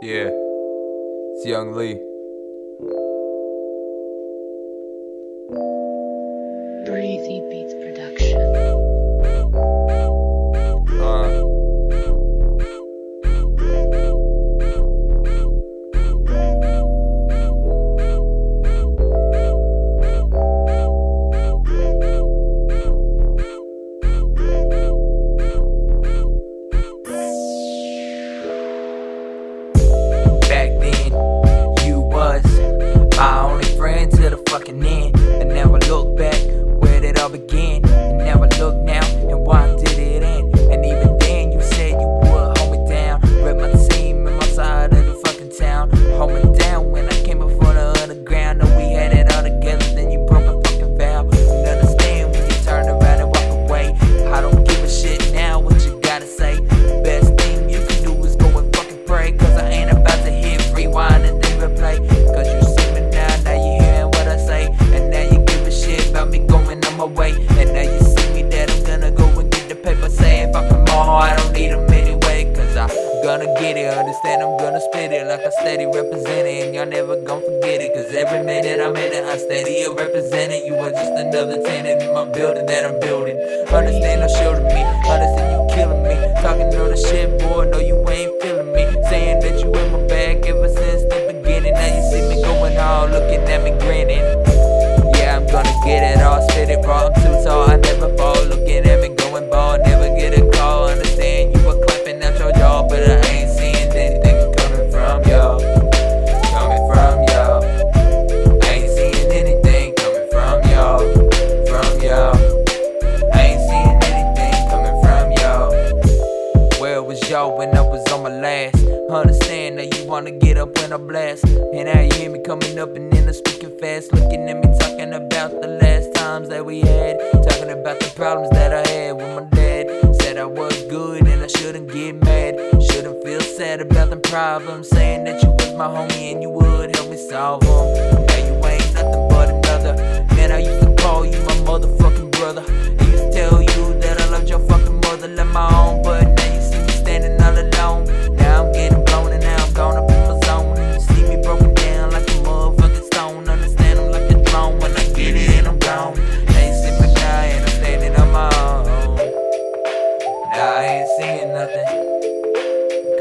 Yeah, it's Young Lee. Breezy I don't need them anyway. Cause I'm gonna get it. Understand I'm gonna spit it like I steady represent it. And y'all never gonna forget it. Cause every minute I'm in it, I steady representing. You are just another tenant in my building that I'm building. Understand I'm shielding me. Understand you killing me. Talking all the shit, boy. No, you ain't Understand that you wanna get up when I blast. And now you hear me coming up and then I'm speaking fast. Looking at me talking about the last times that we had. Talking about the problems that I had with my dad. Said I was good and I shouldn't get mad. Shouldn't feel sad about them problems. Saying that you was my homie and you would help me solve them. Now you ain't nothing but another. Man, I used to call you my motherfucking brother.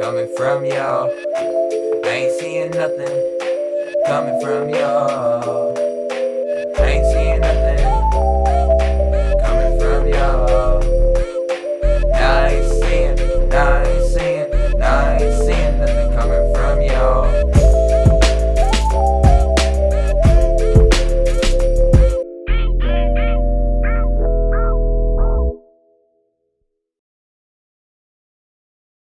Coming from y'all. I ain't seeing nothing coming from y'all.